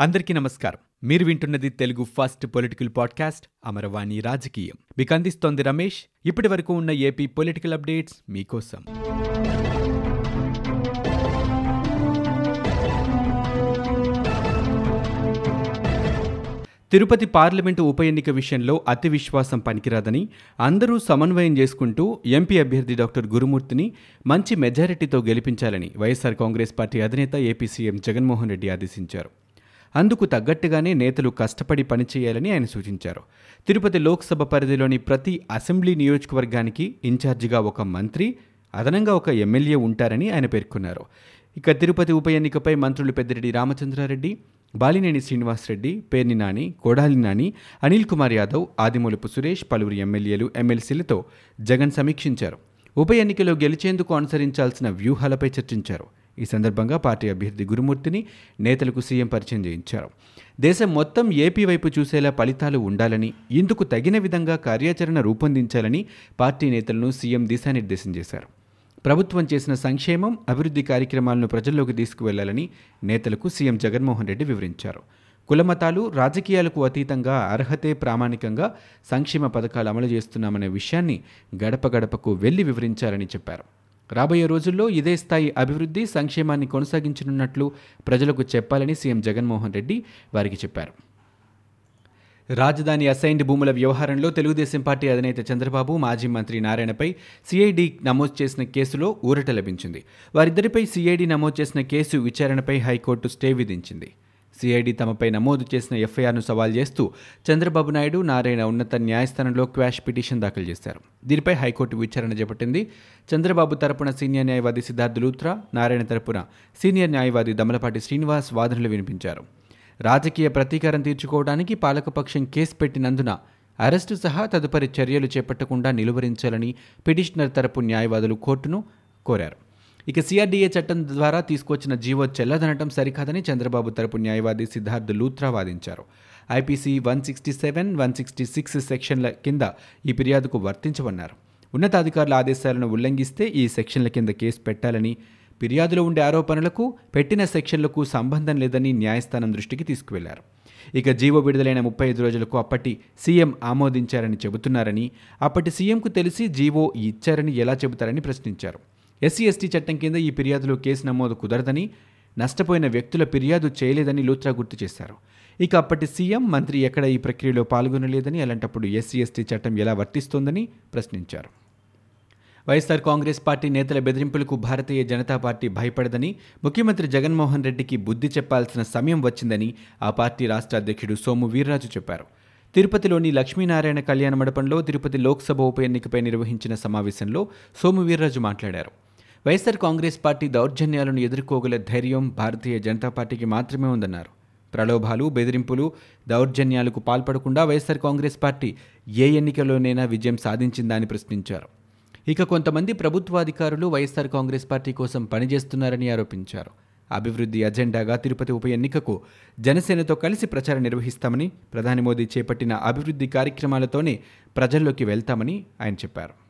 అందరికీ నమస్కారం. మీరు వింటున్నది Telugu first political podcast Amaravani రాజకీయం. మీకు అందిస్తోంది రమేష్. ఇప్పటి వరకు ఉన్న ఏపీ పొలిటికల్ అప్డేట్స్ మీకోసం. తిరుపతి పార్లమెంటు ఉప ఎన్నిక విషయంలో అతి విశ్వాసం పనికిరాదని అందరూ సమన్వయం చేసుకుంటూ ఎంపీ అభ్యర్థి డాక్టర్ గురుమూర్తిని మంచి మెజారిటీతో గెలిపించాలని వైఎస్సార్ కాంగ్రెస్ పార్టీ అధినేత ఏపీ సీఎం జగన్మోహన్ రెడ్డి ఆదేశించారు. అందుకు తగ్గట్టుగానే నేతలు కష్టపడి పనిచేయాలని ఆయన సూచించారు. తిరుపతి లోక్సభ పరిధిలోని ప్రతి అసెంబ్లీ నియోజకవర్గానికి ఇన్ఛార్జిగా ఒక మంత్రి అదనంగా ఒక ఎమ్మెల్యే ఉంటారని ఆయన పేర్కొన్నారు. ఇక తిరుపతి ఉప ఎన్నికపై మంత్రులు పెద్దిరెడ్డి రామచంద్రారెడ్డి బాలినేని శ్రీనివాసరెడ్డి పేర్ని నాని కోడాలి నాని అనిల్ కుమార్ యాదవ్ ఆదిమూలపు సురేష్ పలువురు ఎమ్మెల్యేలు ఎమ్మెల్సీలతో జగన్ సమీక్షించారు. ఉప ఎన్నికలో గెలిచేందుకు అనుసరించాల్సిన వ్యూహాలపై చర్చించారు. ఈ సందర్భంగా పార్టీ అభ్యర్థి గురుమూర్తిని నేతలకు సీఎం పరిచయం చేయించారు. దేశం మొత్తం ఏపీ వైపు చూసేలా ఫలితాలు ఉండాలని ఇందుకు తగిన విధంగా కార్యాచరణ రూపొందించాలని పార్టీ నేతలను సీఎం దిశానిర్దేశం చేశారు. ప్రభుత్వం చేసిన సంక్షేమం అభివృద్ధి కార్యక్రమాలను ప్రజల్లోకి తీసుకువెళ్ళాలని నేతలకు సీఎం జగన్మోహన్ రెడ్డి వివరించారు. కులమతాలు రాజకీయాలకు అతీతంగా అర్హతే ప్రామాణికంగా సంక్షేమ పథకాలు అమలు చేస్తున్నామనే విషయాన్ని గడప గడపకు వెళ్ళి వివరించాలని చెప్పారు. రాబోయే రోజుల్లో ఇదే స్థాయి అభివృద్ధి సంక్షేమాన్ని కొనసాగించనున్నట్లు ప్రజలకు చెప్పాలని సీఎం జగన్మోహన్ రెడ్డి వారికి చెప్పారు. రాజధాని అసైన్డ్ భూముల వ్యవహారంలో తెలుగుదేశం పార్టీ అధినేత చంద్రబాబు మాజీ మంత్రి నారాయణపై సిఐడి నమోదు చేసిన కేసులో ఊరట లభించింది. వారిద్దరిపై సిఐడి నమోదు చేసిన కేసు విచారణపై హైకోర్టు స్టే విధించింది. సిఐడి తమపై నమోదు చేసిన ఎఫ్ఐఆర్ను సవాల్ చేస్తూ చంద్రబాబు నాయుడు నారాయణ ఉన్నత న్యాయస్థానంలో క్వాష్ పిటిషన్ దాఖలు చేశారు. దీనిపై హైకోర్టు విచారణ చేపట్టింది. చంద్రబాబు తరపున సీనియర్ న్యాయవాది సిద్ధార్థ్ లూత్రా నారాయణ తరపున సీనియర్ న్యాయవాది దమలపాటి శ్రీనివాస్ వాదనలు వినిపించారు. రాజకీయ ప్రతీకారం తీర్చుకోవడానికి పాలకపక్షం కేసు పెట్టినందున అరెస్టు సహా తదుపరి చర్యలు చేపట్టకుండా నిలువరించాలని పిటిషనర్ తరపు న్యాయవాదులు కోర్టును కోరారు. ఇక సిఆర్డీఏ చట్టం ద్వారా తీసుకొచ్చిన జీవో చెల్లదనటం సరికాదని చంద్రబాబు తరపు న్యాయవాది సిద్ధార్థ్ లూత్రా వాదించారు. IPC one sixty seven one sixty six సెక్షన్ల కింద ఈ ఫిర్యాదుకు వర్తించవన్నారు. ఉన్నతాధికారుల ఆదేశాలను ఉల్లంఘిస్తే ఈ సెక్షన్ల కింద కేసు పెట్టాలని ఫిర్యాదులో ఉండే ఆరోపణలకు పెట్టిన సెక్షన్లకు సంబంధం లేదని న్యాయస్థానం దృష్టికి తీసుకువెళ్ళారు. ఇక జీవో విడుదలైన ముప్పై ఐదు రోజులకు అప్పటి సీఎం ఆమోదించారని చెబుతున్నారని అప్పటి సీఎంకు తెలిసి జీవో ఇచ్చారని ఎలా చెబుతారని ప్రశ్నించారు. ఎస్సీ ఎస్టీ చట్టం కింద ఈ ఫిర్యాదులో కేసు నమోదు కుదరదని నష్టపోయిన వ్యక్తుల ఫిర్యాదు చేయలేదని లూత్రా గుర్తు చేశారు. ఇక అప్పటి సీఎం మంత్రి ఎక్కడ ఈ ప్రక్రియలో పాల్గొనలేదని అలాంటప్పుడు ఎస్సీ ఎస్టీ చట్టం ఎలా వర్తిస్తోందని ప్రశ్నించారు. వైఎస్ఆర్ కాంగ్రెస్ పార్టీ నేతల బెదిరింపులకు భారతీయ జనతా పార్టీ భయపడదని ముఖ్యమంత్రి జగన్మోహన్ రెడ్డికి బుద్ధి చెప్పాల్సిన సమయం వచ్చిందని ఆ పార్టీ రాష్ట్ర అధ్యక్షుడు సోము వీర్రాజు చెప్పారు. తిరుపతిలోని లక్ష్మీనారాయణ కళ్యాణ మండపంలో తిరుపతి లోక్సభ ఉప ఎన్నికపై నిర్వహించిన సమావేశంలో సోము వీర్రాజు మాట్లాడారు. వైఎస్ఆర్ కాంగ్రెస్ పార్టీ దౌర్జన్యాలను ఎదుర్కోగల ధైర్యం భారతీయ జనతా పార్టీకి మాత్రమే ఉందన్నారు. ప్రలోభాలు బెదిరింపులు దౌర్జన్యాలకు పాల్పడకుండా వైఎస్ఆర్ కాంగ్రెస్ పార్టీ ఏ ఎన్నికలోనైనా విజయం సాధించిందా అని ప్రశ్నించారు. ఇక కొంతమంది ప్రభుత్వాధికారులు వైఎస్ఆర్ కాంగ్రెస్ పార్టీ కోసం పనిచేస్తున్నారని ఆరోపించారు. అభివృద్ధి అజెండాగా తిరుపతి ఉప ఎన్నికకు జనసేనతో కలిసి ప్రచారం నిర్వహిస్తామని ప్రధాని మోదీ చేపట్టిన అభివృద్ధి కార్యక్రమాలతోనే ప్రజల్లోకి వెళ్తామని ఆయన చెప్పారు.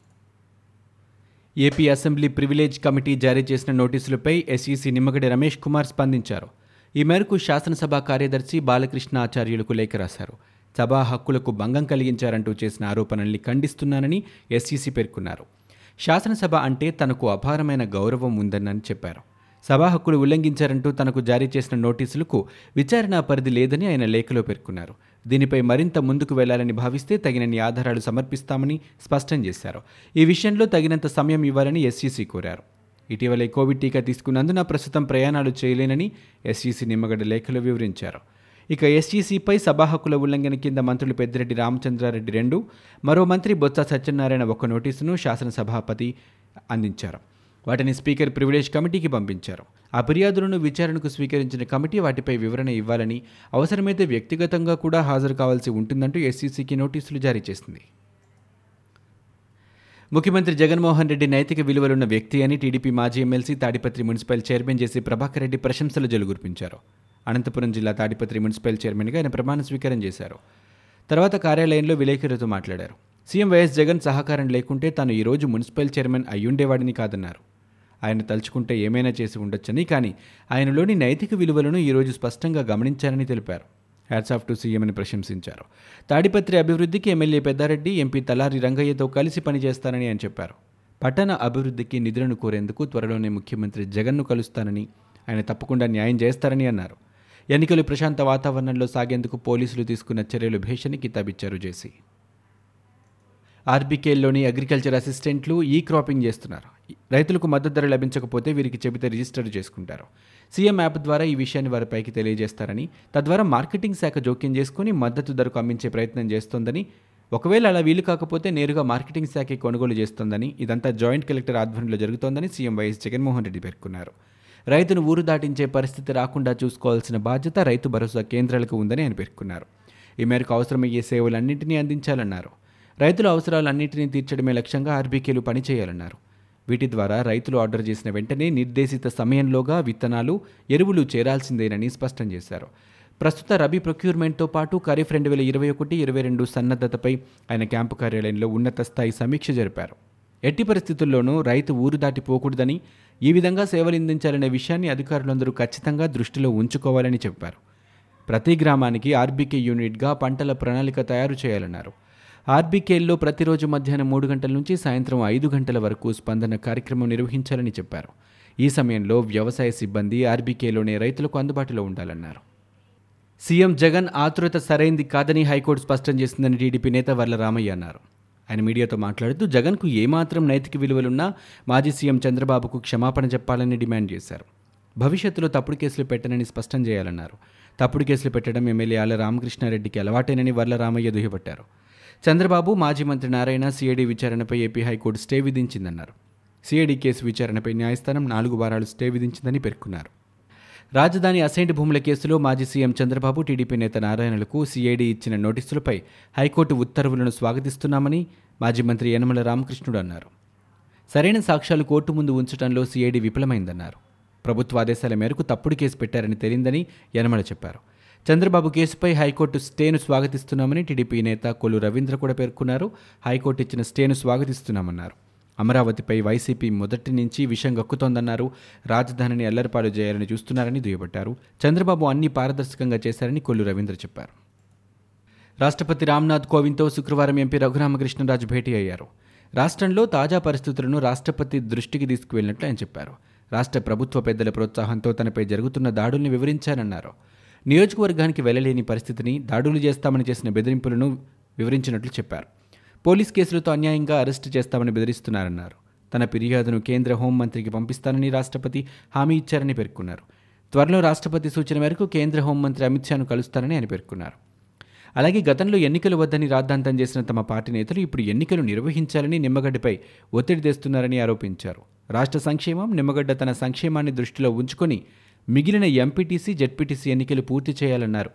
ఏపీ అసెంబ్లీ ప్రివిలేజ్ కమిటీ జారీ చేసిన నోటీసులపై ఎస్ఈసీ నిమ్మగడ్డ రమేష్ కుమార్ స్పందించారు. ఈ మేరకు శాసనసభ కార్యదర్శి బాలకృష్ణ ఆచార్యులకు లేఖ రాశారు. సభా హక్కులకు భంగం కలిగించారంటూ చేసిన ఆరోపణల్ని ఖండిస్తున్నానని ఎస్ఈసీ పేర్కొన్నారు. శాసనసభ అంటే తనకు అపారమైన గౌరవం ఉందని చెప్పారు. సభా హక్కులు ఉల్లంఘించారంటూ తనకు జారీ చేసిన నోటీసులకు విచారణ పరిధి లేదని ఆయన లేఖలో పేర్కొన్నారు. దీనిపై మరింత ముందుకు వెళ్ళాలని భావిస్తే తగినన్ని ఆధారాలు సమర్పిస్తామని స్పష్టం చేశారు. ఈ విషయంలో తగినంత సమయం ఇవ్వాలని ఎస్ఈసీ కోరారు. ఇటీవలే కోవిడ్ టీకా తీసుకున్నందున ప్రస్తుతం ప్రయాణాలు చేయలేనని ఎస్ఈసీ నిమ్మగడ్డ లేఖలో వివరించారు. ఇక ఎస్ఈసీపై సభా హక్కుల ఉల్లంఘన కింద మంత్రులు పెద్దిరెడ్డి రామచంద్రారెడ్డి రెండు మరో మంత్రి బొత్స సత్యనారాయణ ఒక నోటీసును శాసనసభాపతి అందించారు. వాటిని స్పీకర్ ప్రివిలేజ్ కమిటీకి పంపించారు. ఆ ఫిర్యాదులను విచారణకు స్వీకరించిన కమిటీ వాటిపై వివరణ ఇవ్వాలని అవసరమైతే వ్యక్తిగతంగా కూడా హాజరు కావాల్సి ఉంటుందంటూ ఎస్సీసీకి నోటీసులు జారీ చేసింది. ముఖ్యమంత్రి జగన్మోహన్ రెడ్డి నైతిక విలువలున్న వ్యక్తి అని టీడీపీ మాజీ ఎమ్మెల్సీ తాడిపత్రి మున్సిపల్ చైర్మన్ చేసి ప్రభాకర్ రెడ్డి ప్రశంసలు జలుగుర్పించారు. అనంతపురం జిల్లా తాడిపత్రి మున్సిపల్ చైర్మన్గా ఆయన ప్రమాణ స్వీకారం చేశారు. తర్వాత కార్యాలయంలో విలేకరులతో మాట్లాడారు. సీఎం వైఎస్ జగన్ సహకారం లేకుంటే తాను ఈరోజు మున్సిపల్ చైర్మన్ అయ్యుండేవాడిని కాదన్నారు. ఆయన తలుచుకుంటే ఏమైనా చేసి ఉండొచ్చని. కానీ ఆయనలోని నైతిక విలువలను ఈరోజు స్పష్టంగా గమనించారని తెలిపారు. హ్యాట్స్ ఆఫ్ టు సీఎంని ప్రశంసించారు. తాడిపత్రి అభివృద్ధికి ఎమ్మెల్యే పెద్దారెడ్డి ఎంపీ తలారి రంగయ్యతో కలిసి పనిచేస్తానని ఆయన చెప్పారు. పట్టణ అభివృద్ధికి నిధులను కోరేందుకు త్వరలోనే ముఖ్యమంత్రి జగన్ను కలుస్తానని ఆయన తప్పకుండా న్యాయం చేస్తారని అన్నారు. ఎన్నికలు ప్రశాంత వాతావరణంలో సాగేందుకు పోలీసులు తీసుకున్న చర్యలు భేషని కితాబిచ్చారు జేసీ. ఆర్బీకేల్లోని అగ్రికల్చర్ అసిస్టెంట్లు ఈ క్రాపింగ్ చేస్తున్నారు. రైతులకు మద్దతు ధర లభించకపోతే వీరికి చెబితే రిజిస్టర్ చేసుకుంటారు. సీఎం యాప్ ద్వారా ఈ విషయాన్ని వారిపైకి తెలియజేస్తారని తద్వారా మార్కెటింగ్ శాఖ జోక్యం చేసుకుని మద్దతు ధరకు అమ్మించే ప్రయత్నం చేస్తోందని ఒకవేళ అలా వీలు కాకపోతే నేరుగా మార్కెటింగ్ శాఖ కొనుగోలు చేస్తోందని ఇదంతా జాయింట్ కలెక్టర్ ఆధ్వర్యంలో జరుగుతోందని సీఎం వైఎస్ జగన్మోహన్ రెడ్డి పేర్కొన్నారు. రైతును ఊరు దాటించే పరిస్థితి రాకుండా చూసుకోవాల్సిన బాధ్యత రైతు భరోసా కేంద్రాలకు ఉందని ఆయన పేర్కొన్నారు. ఈ మేరకు అవసరమయ్యే సేవలన్నింటినీ అందించాలన్నారు. రైతుల అవసరాలన్నింటినీ తీర్చడమే లక్ష్యంగా ఆర్బీకేలు పనిచేయాలన్నారు. వీటి ద్వారా రైతులు ఆర్డర్ చేసిన వెంటనే నిర్దేశిత సమయంలోగా విత్తనాలు ఎరువులు చేరాల్సిందేనని స్పష్టం చేశారు. ప్రస్తుత రబీ ప్రొక్యూర్మెంట్తో పాటు ఖరీఫ్ రెండు వేల ఇరవై ఒకటి ఇరవై రెండు సన్నద్ధతపై ఆయన క్యాంపు కార్యాలయంలో ఉన్నత స్థాయి సమీక్ష జరిపారు. ఎట్టి పరిస్థితుల్లోనూ రైతు ఊరు దాటిపోకూడదని ఈ విధంగా సేవలందించాలనే విషయాన్ని అధికారులందరూ ఖచ్చితంగా దృష్టిలో ఉంచుకోవాలని చెప్పారు. ప్రతి గ్రామానికి ఆర్బీకే యూనిట్గా పంటల ప్రణాళిక తయారు చేయాలన్నారు. ఆర్బీకేల్లో ప్రతిరోజు మధ్యాహ్నం మూడు గంటల నుంచి సాయంత్రం ఐదు గంటల వరకు స్పందన కార్యక్రమం నిర్వహించాలని చెప్పారు. ఈ సమయంలో వ్యవసాయ సిబ్బంది ఆర్బీకేలోనే రైతులకు అందుబాటులో ఉండాలన్నారు. సీఎం జగన్ ఆతురత సరైంది కాదని హైకోర్టు స్పష్టం చేసిందని టీడీపీ నేత వర్ల రామయ్య అన్నారు. ఆయన మీడియాతో మాట్లాడుతూ జగన్కు ఏమాత్రం నైతిక విలువలున్నా మాజీ సీఎం చంద్రబాబుకు క్షమాపణ చెప్పాలని డిమాండ్ చేశారు. భవిష్యత్తులో తప్పుడు కేసులు పెట్టనని స్పష్టం చేయాలన్నారు. తప్పుడు కేసులు పెట్టడం ఎమ్మెల్యే ఆల రామకృష్ణారెడ్డికి అలవాటేనని వర్ల రామయ్య దుయ్యబట్టారు. చంద్రబాబు మాజీ మంత్రి నారాయణ సిఐడి విచారణపై ఏపీ హైకోర్టు స్టే విధించిందన్నారు. సిఐడి కేసు విచారణపై న్యాయస్థానం నాలుగు వారాలు స్టే విధించిందని పేర్కొన్నారు. రాజధాని అసైంట్ భూముల కేసులో మాజీ సీఎం చంద్రబాబు టీడీపీ నేత నారాయణలకు సిఐడి ఇచ్చిన నోటీసులపై హైకోర్టు ఉత్తర్వులను స్వాగతిస్తున్నామని మాజీ మంత్రి యనమల రామకృష్ణుడు అన్నారు. సరైన సాక్ష్యాలు కోర్టు ముందు ఉంచడంలో సిఐడి విఫలమైందన్నారు. ప్రభుత్వ ఆదేశాల మేరకు తప్పుడు కేసు పెట్టారని తేలిందని యనమల చెప్పారు. చంద్రబాబు కేసుపై హైకోర్టు స్టేను స్వాగతిస్తున్నామని టీడీపీ నేత కొల్లు రవీంద్ర కూడా పేర్కొన్నారు. హైకోర్టు ఇచ్చిన స్టేను స్వాగతిస్తున్నామన్నారు. అమరావతిపై వైసీపీ మొదటి నుంచి విషం గక్కుతోందన్నారు. రాజధానిని అల్లరిపాలు చేయాలని చూస్తున్నారని దుయ్యబట్టారు. చంద్రబాబు అన్ని పారదర్శకంగా చేశారని కొల్లు రవీంద్ర చెప్పారు. రాష్ట్రపతి రామ్నాథ్ కోవింద్తో శుక్రవారం ఎంపీ రఘురామకృష్ణరాజు భేటీ అయ్యారు. రాష్ట్రంలో తాజా పరిస్థితులను రాష్ట్రపతి దృష్టికి తీసుకువెళ్ళినట్లు ఆయన చెప్పారు. రాష్ట్ర ప్రభుత్వ పెద్దల ప్రోత్సాహంతో తనపై జరుగుతున్న దాడుల్ని వివరించారన్నారు. నియోజకవర్గానికి వెళ్ళలేని పరిస్థితిని దాడులు చేస్తామని చేసిన బెదిరింపులను వివరించినట్లు చెప్పారు. పోలీస్ కేసులతో అన్యాయంగా అరెస్టు చేస్తామని బెదిరిస్తున్నారన్నారు. తన ఫిర్యాదును కేంద్ర హోంమంత్రికి పంపిస్తానని రాష్ట్రపతి హామీ ఇచ్చారని పేర్కొన్నారు. త్వరలో రాష్ట్రపతి సూచన మేరకు కేంద్ర హోంమంత్రి అమిత్ షాను కలుస్తారని ఆయన పేర్కొన్నారు. అలాగే గతంలో ఎన్నికలు వద్దని రాద్ధాంతం చేసిన తమ పార్టీ నేతలు ఇప్పుడు ఎన్నికలు నిర్వహించాలని నిమ్మగడ్డపై ఒత్తిడి తెస్తున్నారని ఆరోపించారు. రాష్ట్ర సంక్షేమం నిమ్మగడ్డ తన సంక్షేమాన్ని దృష్టిలో ఉంచుకొని మిగిలిన ఎంపీటీసీ జెడ్పీటీసీ ఎన్నికలు పూర్తి చేయాలన్నారు.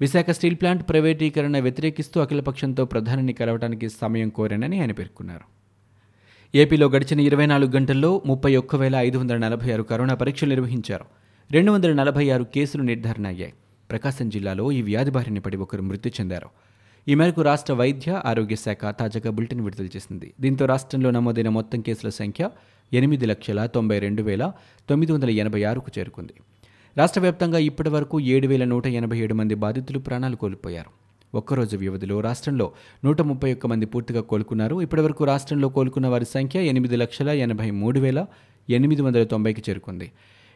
విశాఖ స్టీల్ ప్లాంట్ ప్రైవేటీకరణ వ్యతిరేకిస్తూ అఖిలపక్షంతో ప్రధానిని కలవడానికి సమయం కోరానని ఆయన పేర్కొన్నారు. ఏపీలో గడిచిన ఇరవై నాలుగు గంటల్లో ముప్పై ఒక్క వేల ఐదు వందల నలభై ఆరు కరోనా పరీక్షలు నిర్వహించారు. రెండు వందల నలభై ఆరు కేసులు నిర్ధారణ అయ్యాయి. ప్రకాశం జిల్లాలో ఈ వ్యాధి బారిన పడి ఒకరు మృతి చెందారు. ఈ మేరకు రాష్ట్ర వైద్య ఆరోగ్య శాఖ తాజాగా బులెటిన్ విడుదల చేసింది. దీంతో రాష్ట్రంలో నమోదైన మొత్తం కేసుల సంఖ్య ఎనిమిది లక్షల తొంభై రెండు వేల తొమ్మిది వందల ఎనభై ఆరుకు చేరుకుంది. రాష్ట్ర వ్యాప్తంగా ఇప్పటి వరకు ఏడు వేల నూట ఎనభై ఏడు మంది బాధితులు ప్రాణాలు కోల్పోయారు. ఒక్కరోజు వ్యవధిలో రాష్ట్రంలో నూట ముప్పై ఒక్క మంది పూర్తిగా కోలుకున్నారు. ఇప్పటివరకు రాష్ట్రంలో కోలుకున్న వారి సంఖ్య ఎనిమిది లక్షల ఎనభై మూడు వేల ఎనిమిది వందల తొంభైకి చేరుకుంది.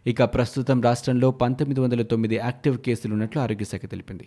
ఇక ప్రస్తుతం రాష్ట్రంలో పంతొమ్మిది వందల తొమ్మిది యాక్టివ్ కేసులున్నట్లు ఆరోగ్య శాఖ తెలిపింది.